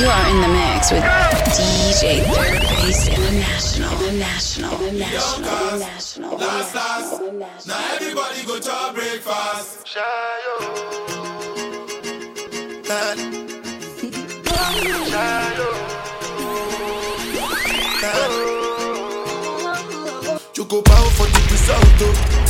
You are in the mix with DJ Third Base International. International. International. International. Last, last. Now everybody go to breakfast. Shayo. You go bow for the result.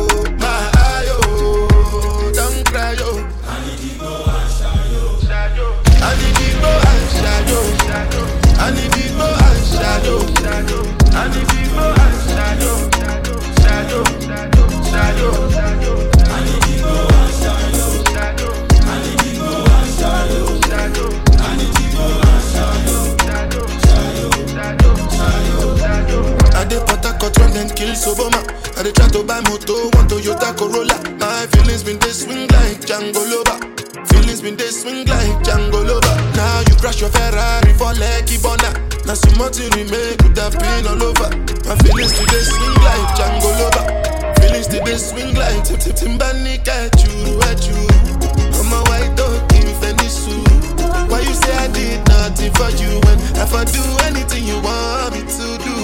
shadow. I need to go and shadow. Shadow, shadow, shadow. I need to go and shadow. I need to go and shadow. I need to go and shadow. Shadow, shadow, shadow. I dey Port Harcourt run and kill Soboma. I try to buy moto, one Toyota Corolla. My feelings been they swing like Django Loba. Feelings been they swing like Django Loba. Now you crash your Ferrari for Lucky Bona. Now some more to remake could have been all over. My feelings today swing like Django Loba. Feelings today swing like Tim Tim Timbani at you. I'm a white dog in Fendi suit. Why you say I did nothing for you when if I do anything you want me to do?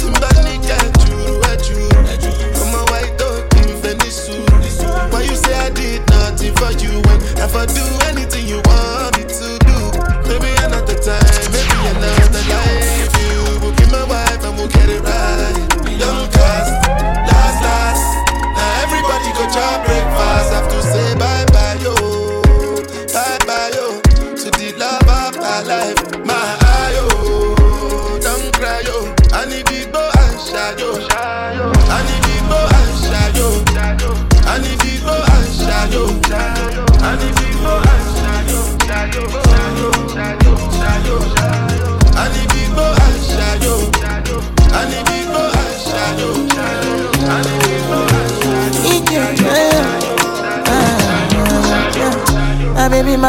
Timbani at you. I'm a white dog in Fendi suit. Why you say I did nothing for you when if I do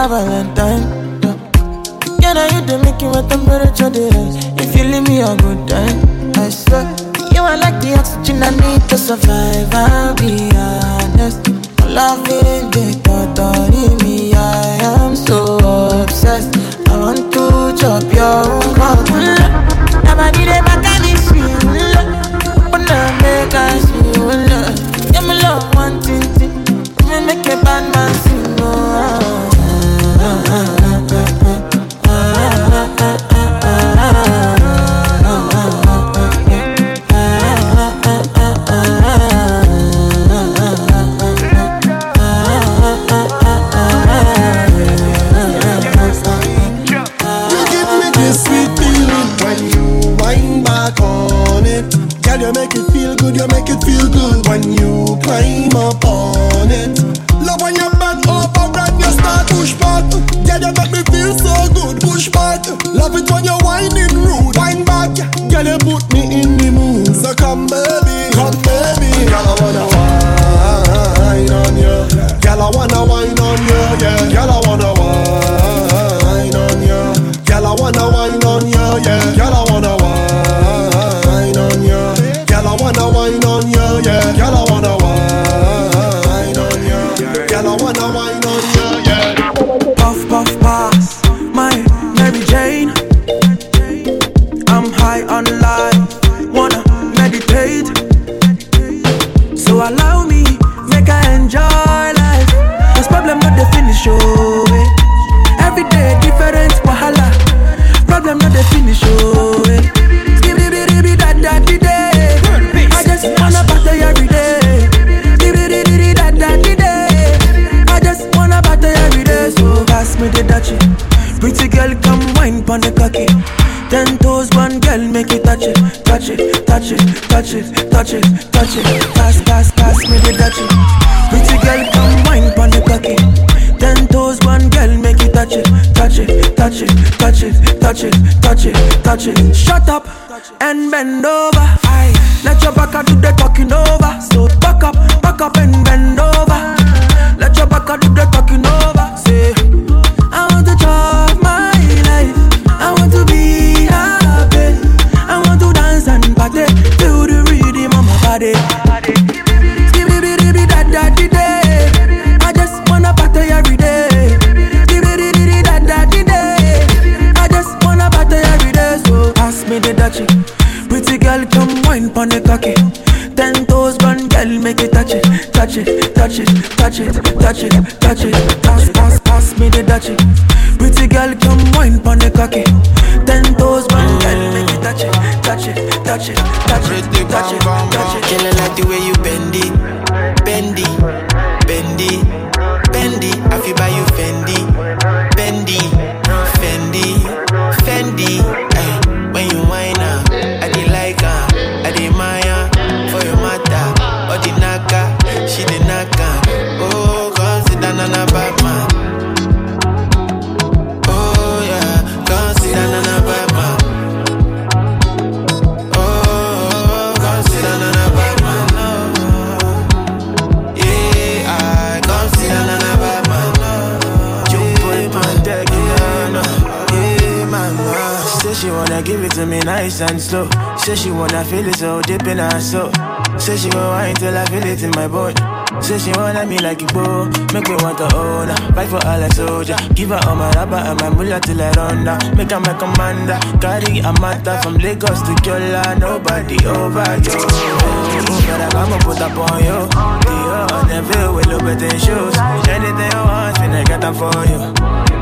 My Valentine. Yeah, now you the making my temperature rise. If you leave me a good time, I swear. You are like the oxygen I need to survive. Touch it. Shut up and bend over. Aye. Let your back do the talking over. Say she wanna feel it so deep in her soul. Say she go wine till I feel it in my bone. Say she wanna me like a bow, make me want to own her. Fight for all a soldier, give her all my rubber and my mullah till I run down. Make her my commander, carry a matter from Lagos to Kyola. Nobody over you. But I'ma put up on you. Dior on the veil with no shoes. Anything you want, when I get them for you.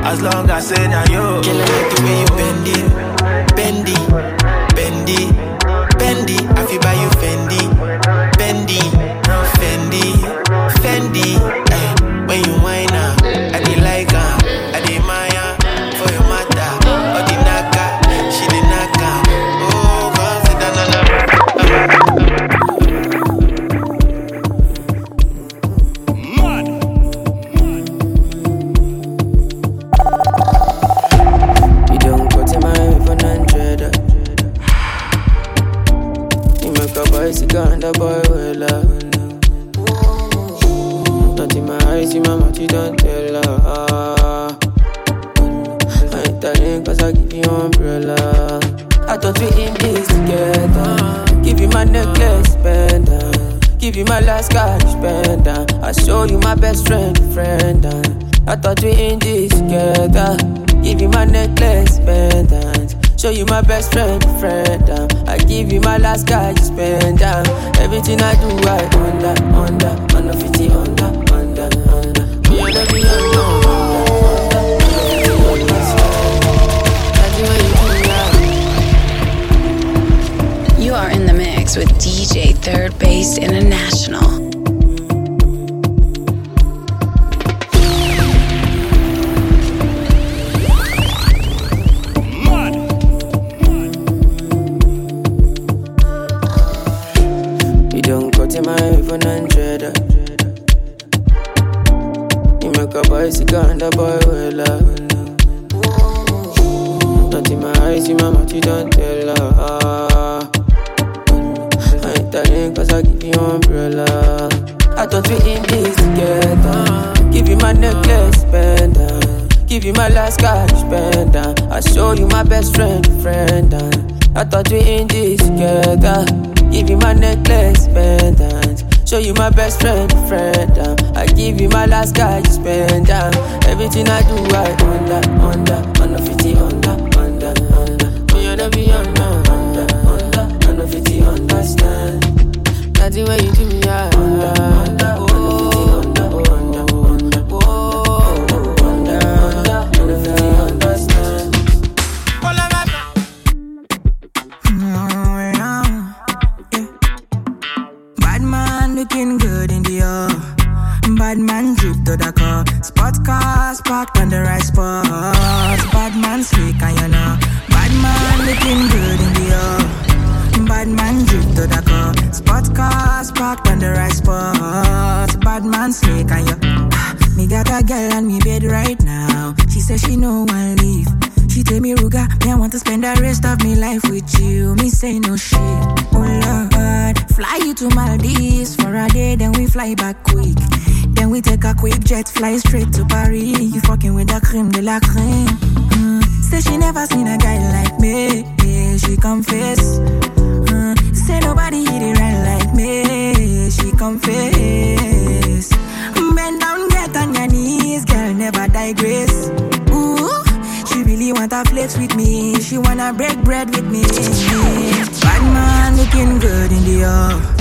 As long as I say now you. Can't like the way you bendy, bendy, bendy. Bendy, I feel buy you Fendi. Bendy, Fendi, Fendi. Thought we in this together. Give you my necklace, pendant. Show you my best friend, friend. Um. I give you my last guy, you spend um. Everything I do, I under, under, under 50, under, under, under. Me and under. You are in the mix with DJ Third Base International. I show you my best friend, friend. And I thought we in this together. Give you my necklace, pendant. Show you my best friend, friend. And I give you my last card, you spend. And everything I do, I under, under, under 50, under, under, under. Beyond, beyond, under, under, under 50, understand. Nothing when you do me, I under, under. fly back quick. Then we take a quick jet, fly straight to Paris. You fucking with the cream de la cream. Mm. Say she never seen a guy like me. Yeah, she confess. Mm. Say nobody hit it right like me. She confess. Bend down, get on your knees, girl, never digress. Ooh, she really wanna flex with me. She wanna break bread with me. Bad man looking good in the off.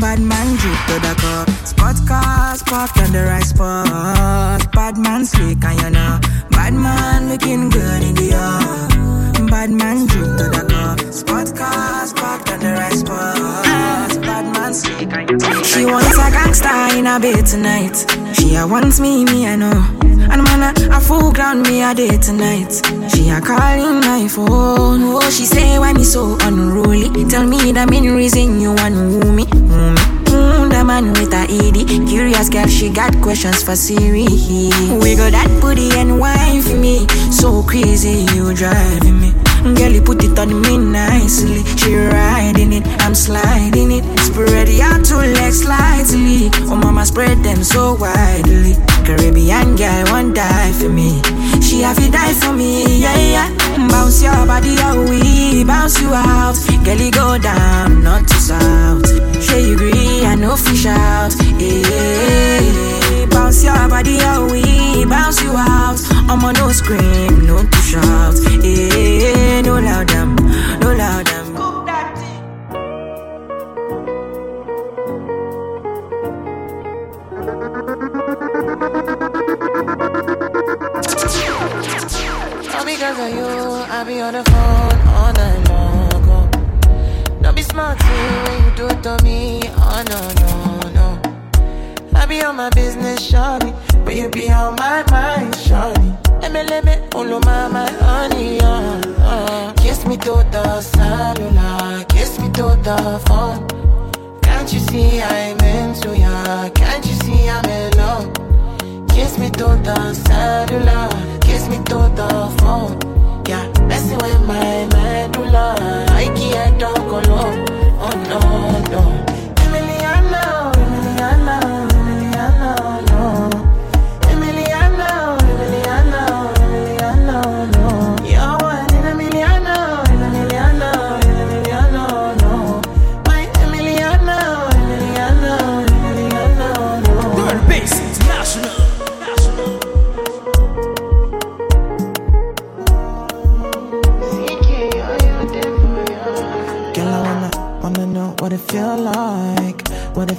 Bad man drip to the car. Spot car, parked on the right spot. Bad man slick and you know. Bad man looking good in the air. Bad man drip to the car. Spot cars parked on the right spot. She wants a gangster in a bed tonight. She a wants me, me I know. And man, a, a full ground me a day tonight. She a calling my phone. Oh, she say why me so unruly. Tell me the main reason you want woo me. Mm, the man with a ED. Curious girl, she got questions for Siri. Wiggle that booty and wine for me. So crazy, you driving me. Girl, you put it on me nicely. She riding it, I'm sliding it. Spread your two legs slightly. Oh, mama, spread them so widely. Caribbean girl, won't die for me. She have to die for me, yeah, yeah. Bounce your body, oh, we bounce you out. Girl, you go down, not to south. Sure you agree, I know fish out. Yeah, bounce your body, oh, we bounce you out. I'm on no scream, no to shout. Yeah, no loud them, no loud them. All because of you, I be on the phone all night long. Oh. Don't be smart when you do it to me. Oh no no no. I be on my business, shawty, but you be on my mind, shawty. Let me let me follow my my honey, uh, uh. Kiss me to the cellular, kiss me to the phone. Can't you see I'm into ya? Can't you see I'm in love? Kiss me to the cellular, kiss me to the phone. Yeah, messing with my medulla. I can't talk alone. Oh no,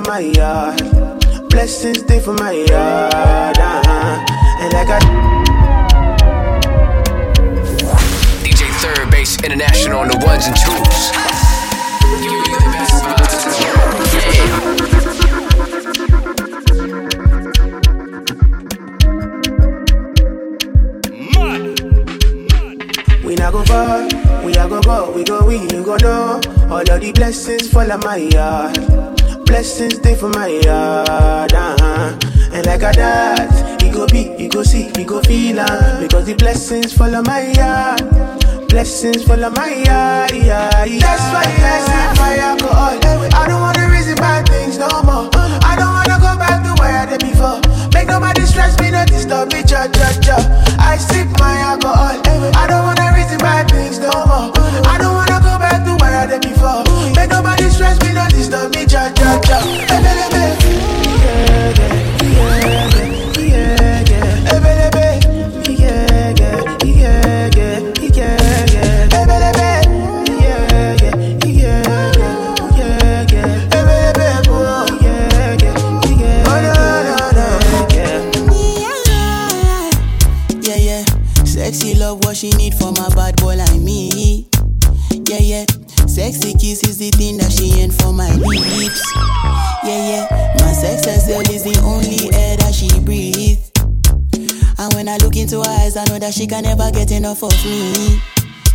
On my yard, blessings stay for my yard. Uh-huh. And like I DJ Third Base International on the ones and twos. Give you the best vibes. Yeah. We not go far, we a go go, we go we no go know. All of the blessings fall on my yard, blessings stay for my yard. Uh-huh. And like a that, he go be, he go see, he go feel uh, because the blessings fall on my yard. Blessings fall on my yard, yeah, yeah. That's why I sip my alcohol. I don't wanna reason bad things no more. I don't wanna go back to where I did before. Make nobody stress me, no disturb me, cha cha cha.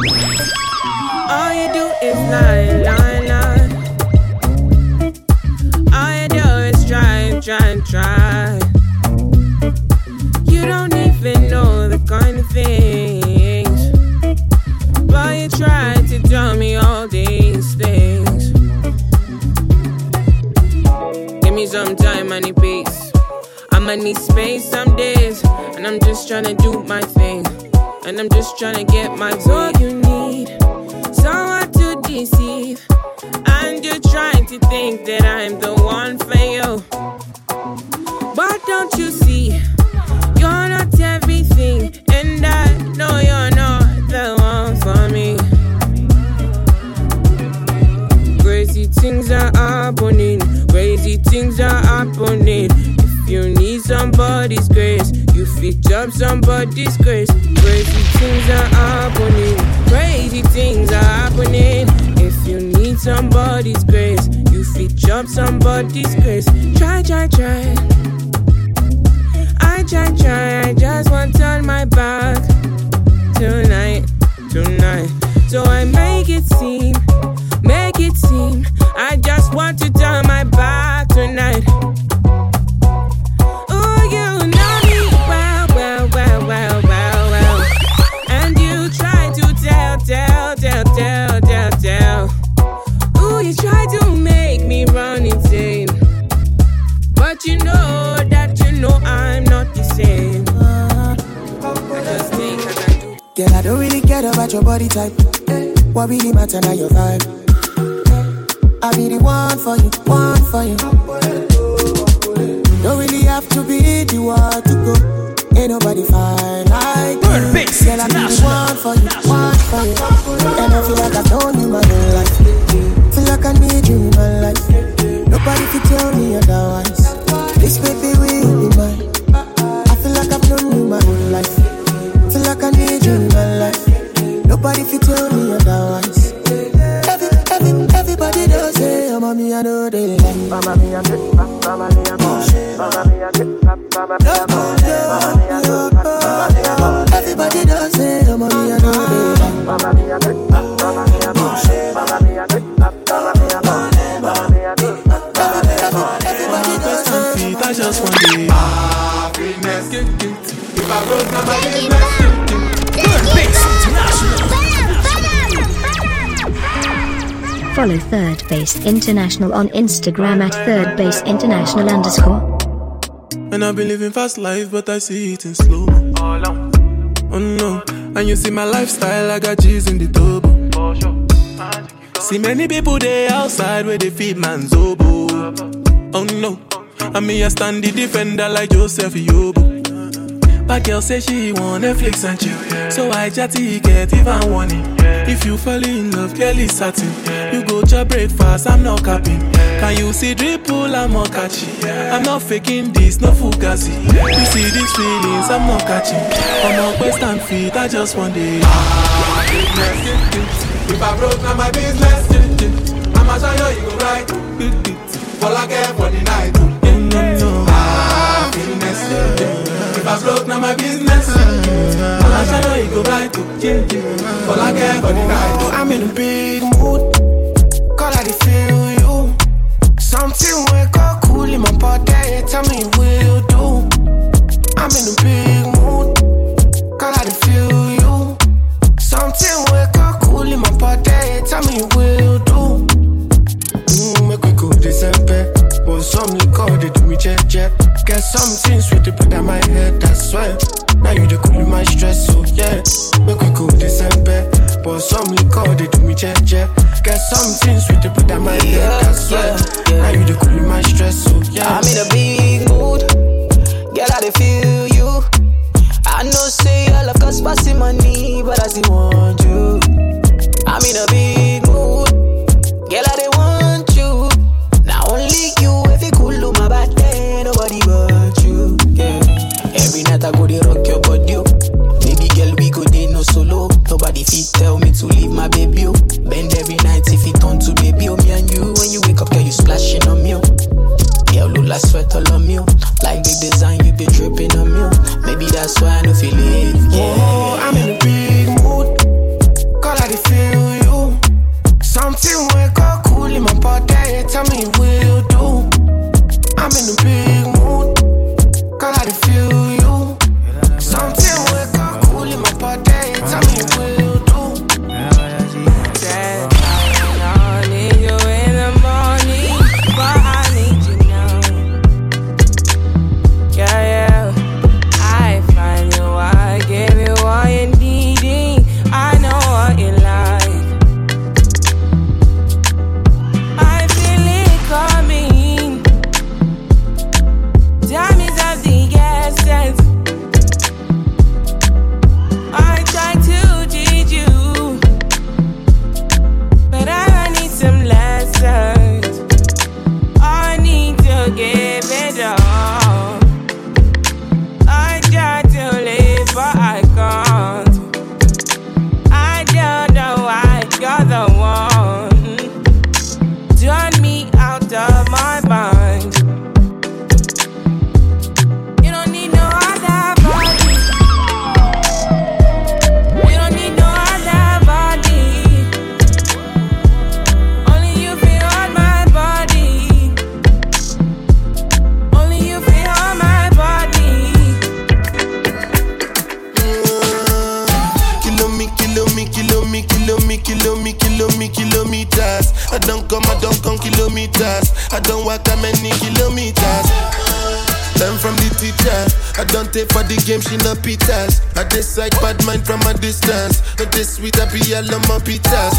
All you do is lie, lie, lie. All you do is try, try, try. You don't even know the kind of things. But you try to tell me all these things. Give me some time, I need peace. I'ma need space some days. And I'm just trying to do my. And I'm just trying to get my all you need. Someone to deceive. And you're trying to think that I'm the one for you. But don't you see? You're not everything. And I know you're not the one for me. Crazy things are happening. Crazy things are happening. Somebody's grace, you fit up somebody's grace. Crazy things are happening. Crazy things are happening. If you need somebody's grace, you fit up somebody's grace. Try, try, try. I try, try. I just want to turn my back tonight, tonight. So I make it seem, make it seem. I just want to turn my back tonight. About your body type. What really matter now your vibe. I be the one for you, one for you. Don't really have to be the one to go. Ain't nobody fine like you. Girl, I be the one for you, one for you. And I feel like I've known you my whole life. Feel like I need you in my life. Nobody can tell me otherwise. This baby will be mine. Nobody can tell me otherwise. Every, every, everybody does say, oh, mommy, I know they. Mama, me, I me, I me. Everybody say, oh, I know they like. Mama, me, I get, mama, me, I me, I everybody just want happiness. If I broke my business. Follow Third Base International on Instagram at Third Base International underscore. And I've been living fast life, but I see it in slow. Oh no, and you see my lifestyle, I got G's in the turbo. See many people there outside where they feed man's oboe. Oh no, and me I stand the defender like Joseph Yobo. But girl say she want Netflix and chill, so I chatty get even warning. If you fall in love, is satin. You go to breakfast, I'm not capping. Can you see dripple? I'm not catching. I'm not faking this, no fugazi. You see these feelings, I'm not catching. I'm on west and feet, I just want it. Ah, if I broke, now my business. I'ma show you, you go right. All I care for the night. Happiness. Ah, If I broke, now my business. I'ma show you, you go right. All I care for the night. Oh, I'm in a big mood. Call I feel you. Something wake up cool in my body. Tell me what you do. I'm in a big Something sweet to put on my head, that's why. Now you the cool my stress, so yeah. Make we go December. But some liquor, they do me check, check. Get something sweet to put on my yeah, head, that's yeah, why. Yeah. Now you the cool my stress, so yeah. I'm in a big mood. Girl, I feel pitas.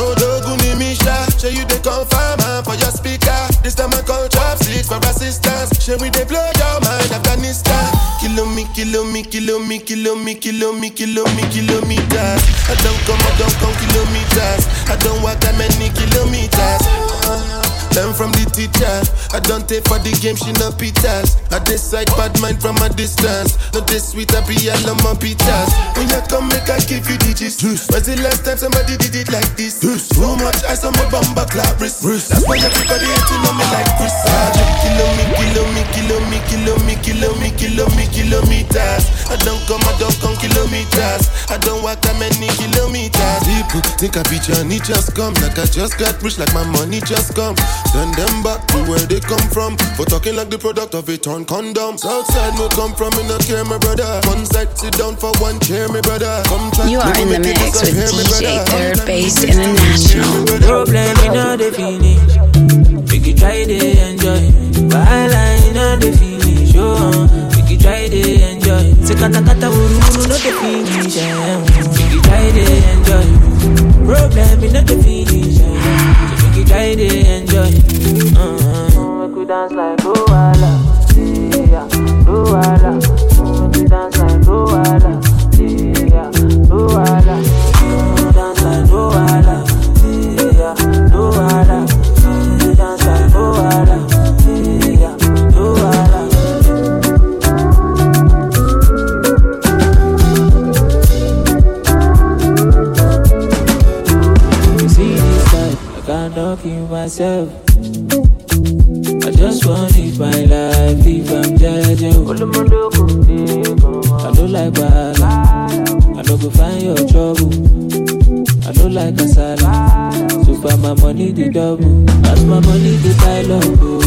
Oh, Doguni Misha, show you the confirm for your speaker. This time I call chopsticks for assistance. Show we they blow your mind, Afghanistan. Kilo me, kilo me, kilo me, kilo me, kilo me, kilo me, kilometers. I don't come, I don't come kilometers. I don't walk that many kilometers. Learn from the teacher. I don't take for the game, she no pitas. I decide bad mind from a distance. Not this sweet, I be all on my pitas. When you come, make I give you digits. When's the last time somebody did it like this? Too much ice on my bumper clap wrist. That's why everybody hating on me like Chris. Kilo me, kilo me, kilo me, kilo me, kilo me, kilo me, kilometers. I don't come, I don't come kilometers. I don't walk that many kilometers. People think I be Johnny just come. Like I just got rich, like my money just come. Send them back to where they come from. For talking like the product of a torn condom. Southside no come from, me not care, my brother. One side, sit down for one chair, my brother. Come try, You are in the mix come with here, my DJ brother. Third Base International. Problem in all the finish. We can try to enjoy. Byline in all the finish. Oh, we can try to enjoy. Say kata kata uru uru no the finish. eh. We can try to enjoy. Problem in the finish. eh. We can try to enjoy. Uh-huh. Make we dance like Luala. Yeah. Make we dance like Luala. Myself. I just want to live my life if I'm judging. I don't like bad. I don't go find your trouble. I don't like kasala. So far my money the double. As my money the pile up, oh,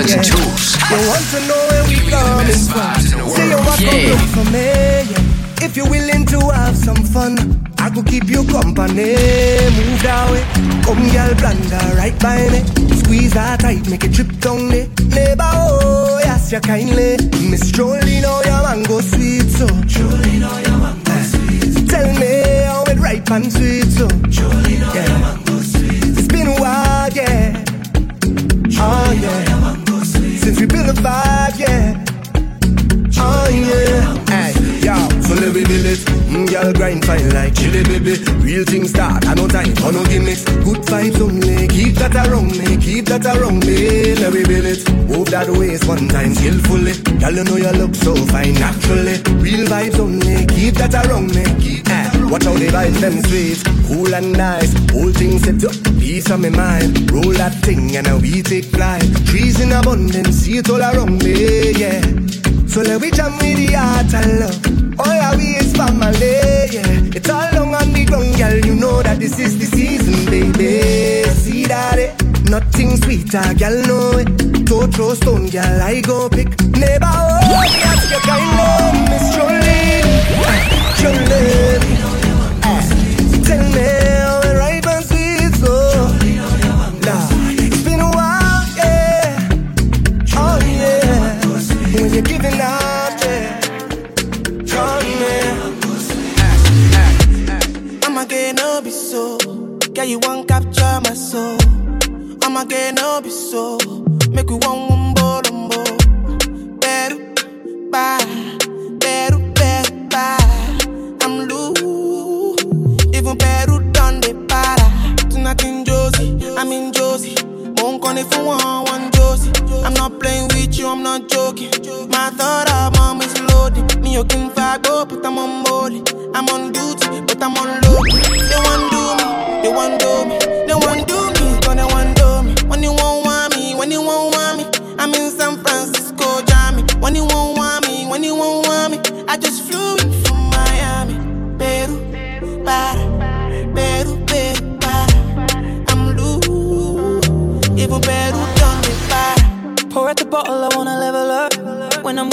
ones and twos. You want to know where we coming from? Say you want to look for me. If you're willing to have some fun, I could keep you company. Move that way, come girl, blunder right by me. Squeeze her tight, make it trip down me. Neighbor, oh, yes, you kindly. Miss Jolie, know oh, your mango sweet, so. Jolie, know oh, your mango sweet. Tell me how it ripe and sweet, so. Jolie, know oh, your mango vibe, yeah. Oh yeah, hey, yo, so let me build it. Mm, girl grind fine like chili baby. Real things start, I no time for no gimmicks. Good vibes only, keep that around me, keep that around me. Let me build it. Move that waist one time skillfully. Girl, you know you look so fine naturally. Real vibes only, keep that around me. Keep that. Watch how the vibes them sweet, cool and nice. Whole thing set up, peace on my mind. Roll that thing and now we take flight. Trees in abundance, see it all around me, yeah. So let we jam with the heart and love. All our we is family, yeah. It's all long on the ground, girl. You know that this is the season, baby. See that it? Nothing sweeter, girl, know it. Toe throw stone, girl, I go pick. Neighbor, oh, yes, you kind of Miss Jolene. Jolene. Ah, Tell me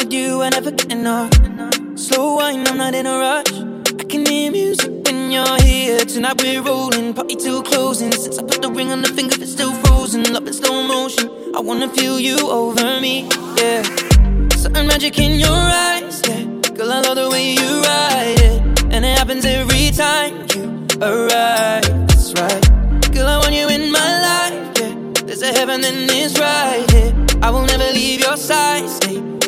with you, I never get enough. Slow wine, I'm not in a rush. I can hear music when you're here. Tonight we're rolling, party till closing. Since I put the ring on the finger, it's still frozen. Love in slow motion. I wanna feel you over me, yeah. Certain magic in your eyes, yeah. Girl, I love the way you ride it. And it happens every time you arrive. That's right. Girl, I want you in my life, yeah. There's a heaven and it's right here. I will never leave your side. Stay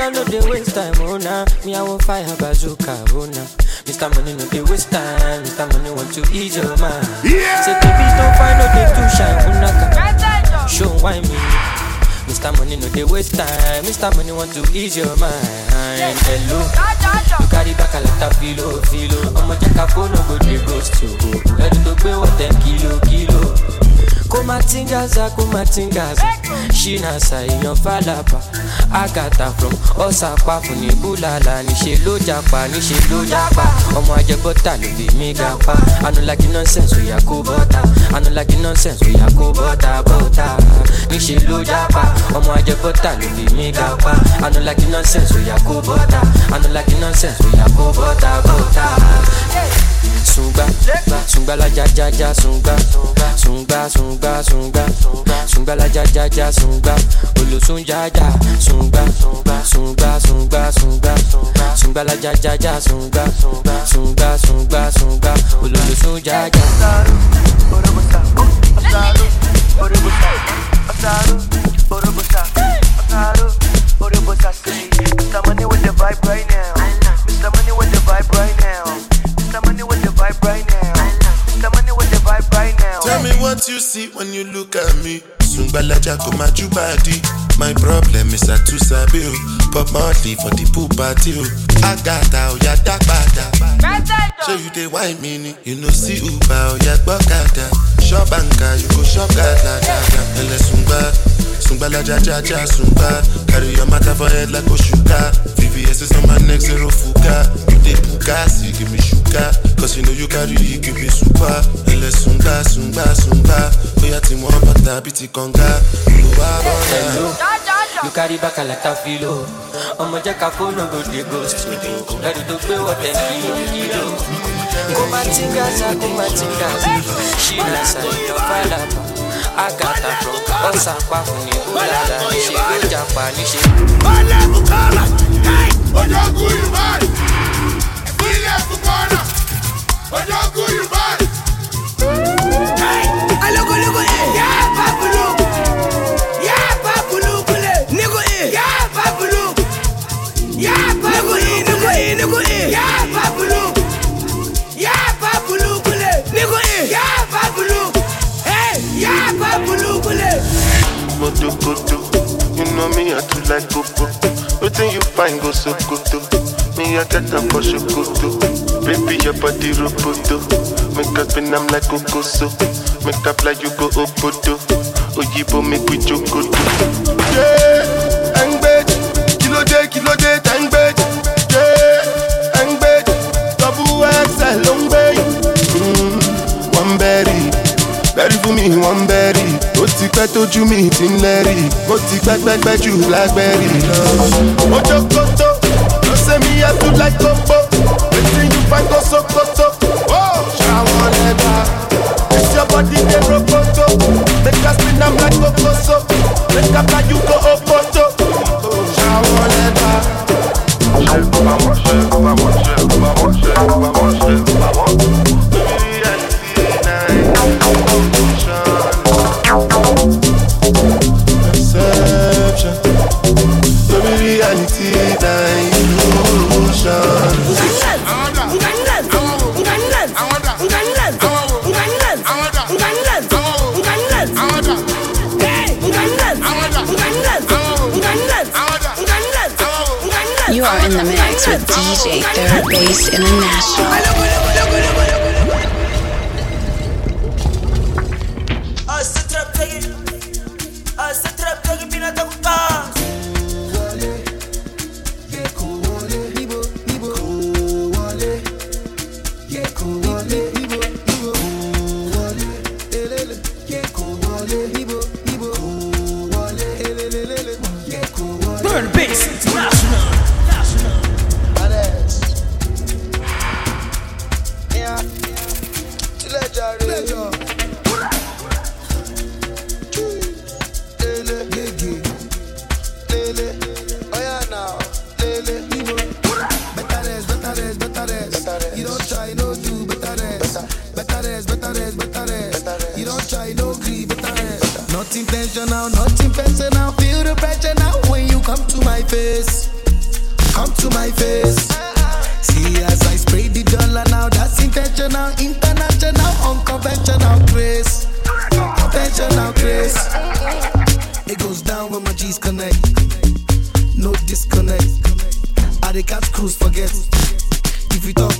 single like y'all know they waste time, oh nah. Me I want fire bazooka, oh nah. Mr. Money no they waste time. Mr. Money want to ease your mind. Yeah. Say baby don't find no they too shine, oh nah. Show why me. Mr. Money no they waste time. Mr. Money want to ease your mind. Hello. You carry back a lot of filo, filo. I'ma check a phone, no go they ghost you Ready to pay what ten kilo, kilo kumatingaza kumatingaza ṣínàṣà èèyàn fàlàbà àgàtà from ọ̀sàpá fún ní búlàlà níṣẹ́ ló japa níṣẹ́ ló japa ọmọ ajẹbọ́tà ló fi mí ga pa anulagi nonsense oya kó bọ́tà anulagi nonsense oya kó bọ́tà bọ́tà níṣẹ́ ló japa ọmọ ajẹbọ́tà ló fi mí ga pa anulagi nonsense oya kó bọ́tà anulagi nonsense oya kó bọ́tà bọ́tà. Sungba, sungba la ja ja ja sungba, sungba sungba sungba, sungba la ja ja ja sungba, olosun ja ja sungba, sungba sungba sungba, sungba la ja ja ja sungba, sungba sungba sungba, olosun ja ja. Orobo Sassy. Mr. Money with the vibe right now. Mr. Money with the vibe right now. Mr. Money vibe right now. Mr. Money with the vibe right now. Tell me what you see when you look at me. Sungbalaja go my body. My problem is I too sabi o. Bob Marley for the pool party o. Agata oya dagbada. Show you dey wine me ni. You know see Uber oh, oya gbọ́kada. Shop anka you go shop gada gada. Ẹlẹ sungba. Sungbalaja ja ja sungba. Carry your matter for head like Oshuka. VVS is on my neck zero fuka. You dey puka see give me sugar. Cause you know you carry it give me super. Ẹlẹ sungba sungba sungba. Oya ti wọ́n bàtà bí ti kànga. Olùwà bọ̀dà. Hello. You carry back a lot of filo. ọmọ jẹ́ ká kó no go dey go studio. ẹrù tó gbé wọ ten kilo kilo. kumatingaza kumatingaza ṣílá sàlẹ̀ ọ̀fàlàbà àgàtà from ọ̀sà pàfù ní bùlàlà níṣẹ́ ló jàpá níṣẹ́. Olha pro cara, ei, olha o orgulho, Motokoto, you know me, I too like popo. Wetin you find go so koto? Me, I get am for shokoto. Baby, your body roboto. Make us spin am like kokoso. Make up like you go obodo. Oyibo make we jokoto. Yeah, bẹ́rí fún mi wọ́n ń bẹ́rí ó ti pẹ́ tójú mi ti ń lẹ́rì ó ti pẹ́pẹ́pẹ́ jù lágbẹ́rì lọ. ojokoto ló ṣe mi yẹ tún láì kókó wetin you find go sokoto. No do better rest. Better rest, better rest, better rest. You don't try no gree, better rest. Not intentional, not intentional. Feel the pressure now when you come to my face. Come to my face. See as I spray the dollar now, that's intentional, international, unconventional grace. Conventional grace. It goes down when my G's connect. No disconnect. I the catch cruise forget. If you talk,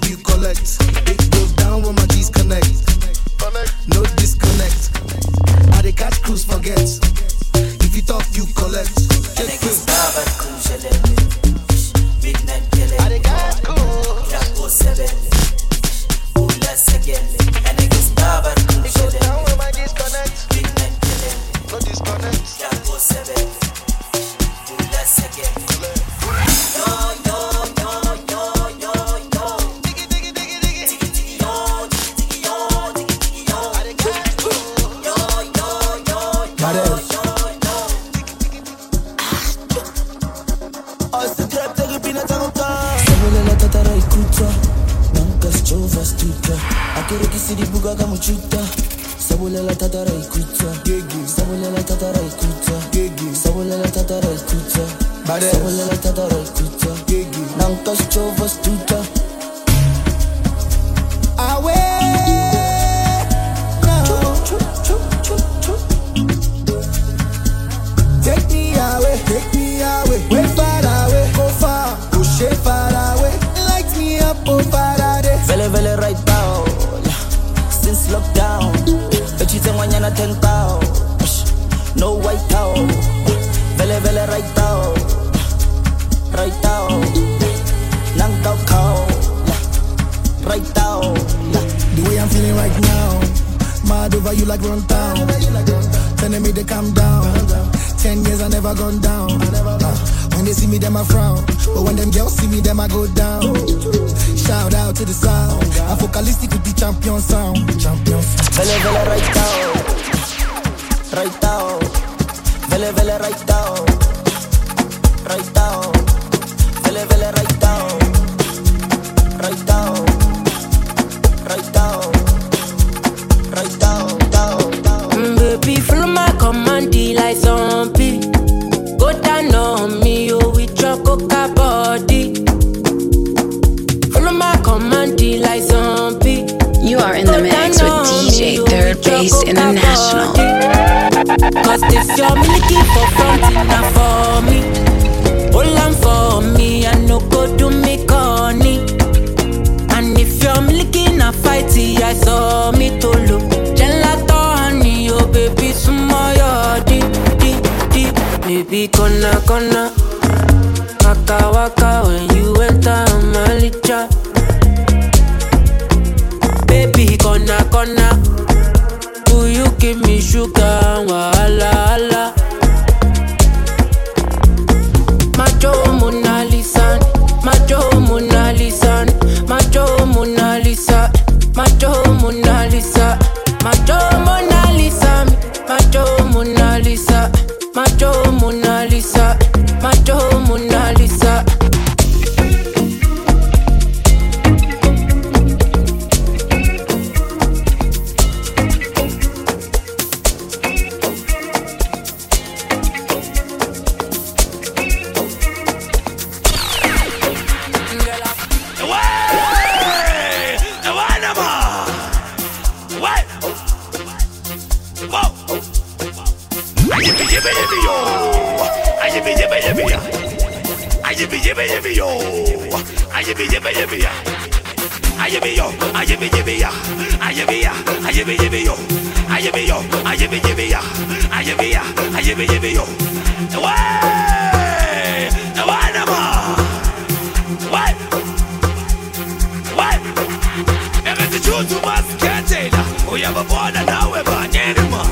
uyababona nawe banyeni ma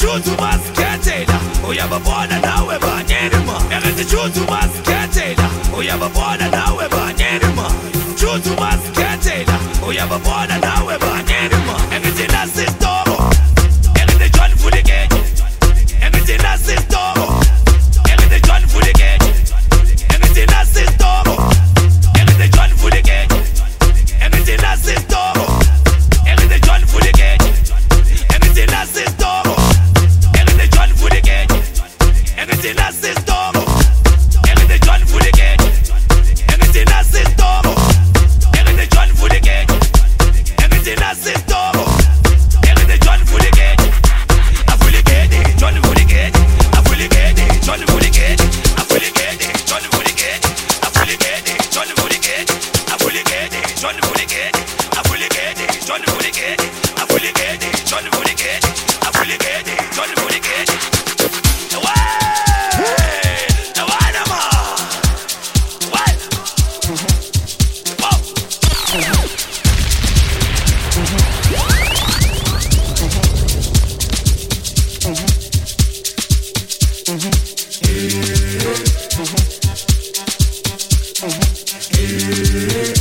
juthi ubazikhethela uyababona nawe banyeni ma ekanti juthi ubazikhethela uyababona Hey.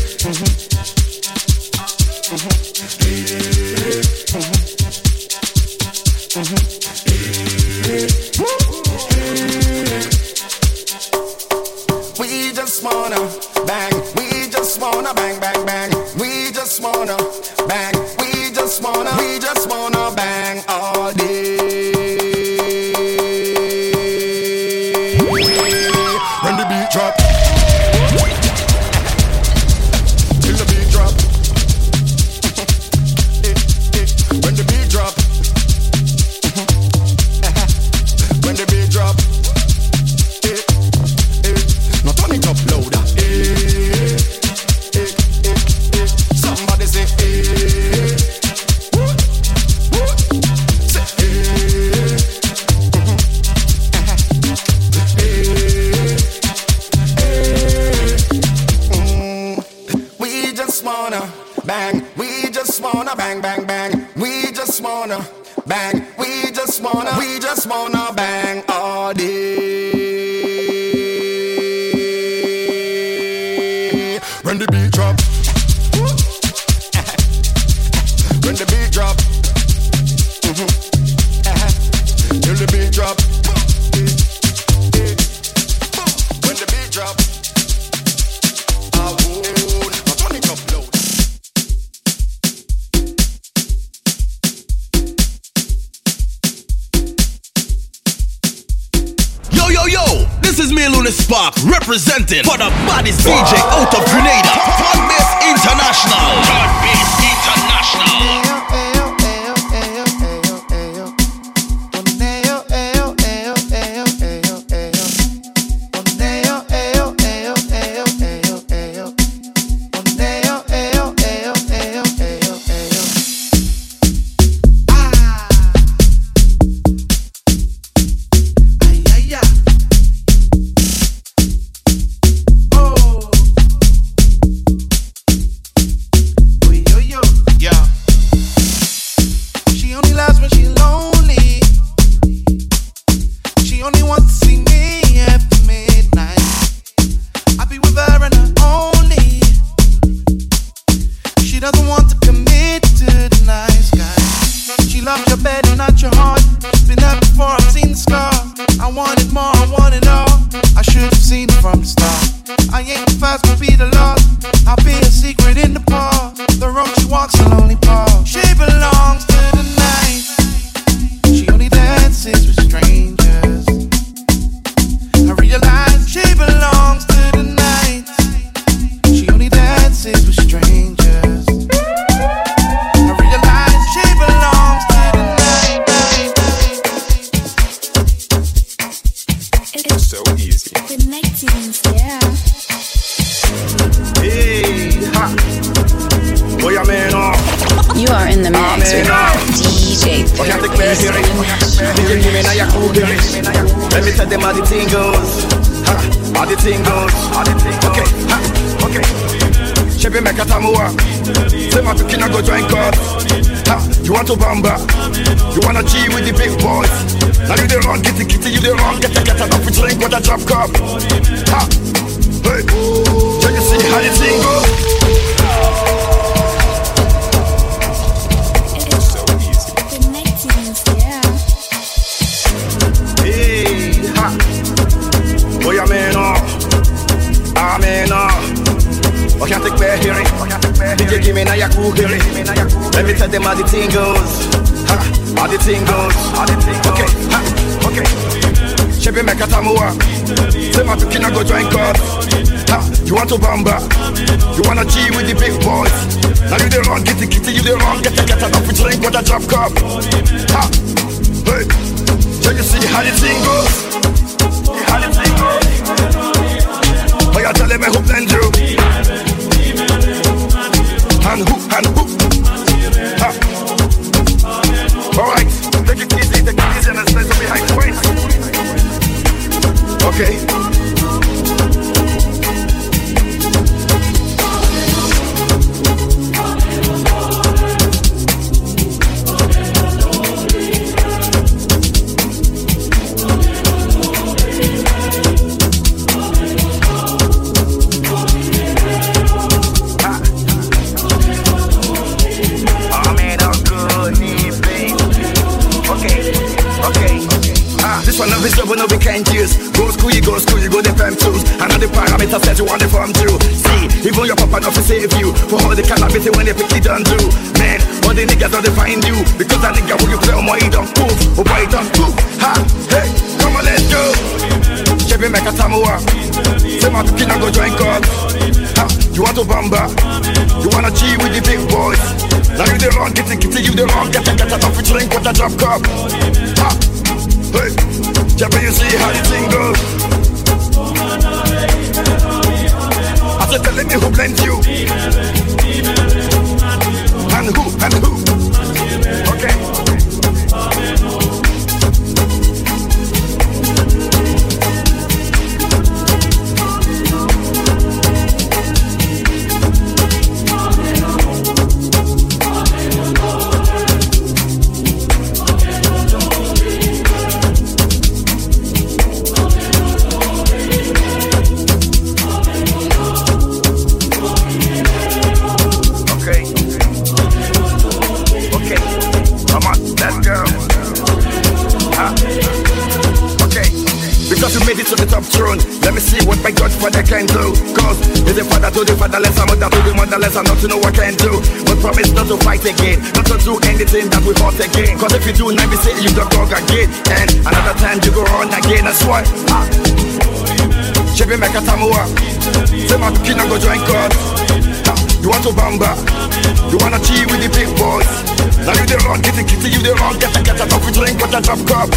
drop. I would, my panic upload. Yo, yo, yo, this is me, Luna Spark, representing for the bodies DJ out of Grenada. Pod International. Pod International. belong. get a drop cup. Ha! Hey! Check you see how the thing go. So yeah. Hey, ha. Oh, yeah, man, oh. Ah, man, oh. Oh, can't take bad hearing. Did you give me now your cool hearing? Let me tell them how the thing How the thing goes. How the thing goes. Okay baby make a tamuwa Say my pikin I go join God. Ha, You want to bamba? You wanna cheat with the big boys? Now you the wrong, get the kitty, you the wrong Get the get a coffee drink, what a drop cup. Ha, Hey, can you see how the thing goes. up, up. Say my kina go join. Ah, You want to bamba, you wanna cheat with the big boys. Now you the get the kitty, you the wrong, get the get a coffee drink, but a drop cup.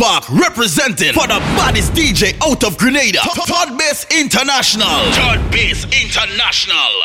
Spark, representing for the baddest DJ out of Grenada, Third Base International. Third Base International.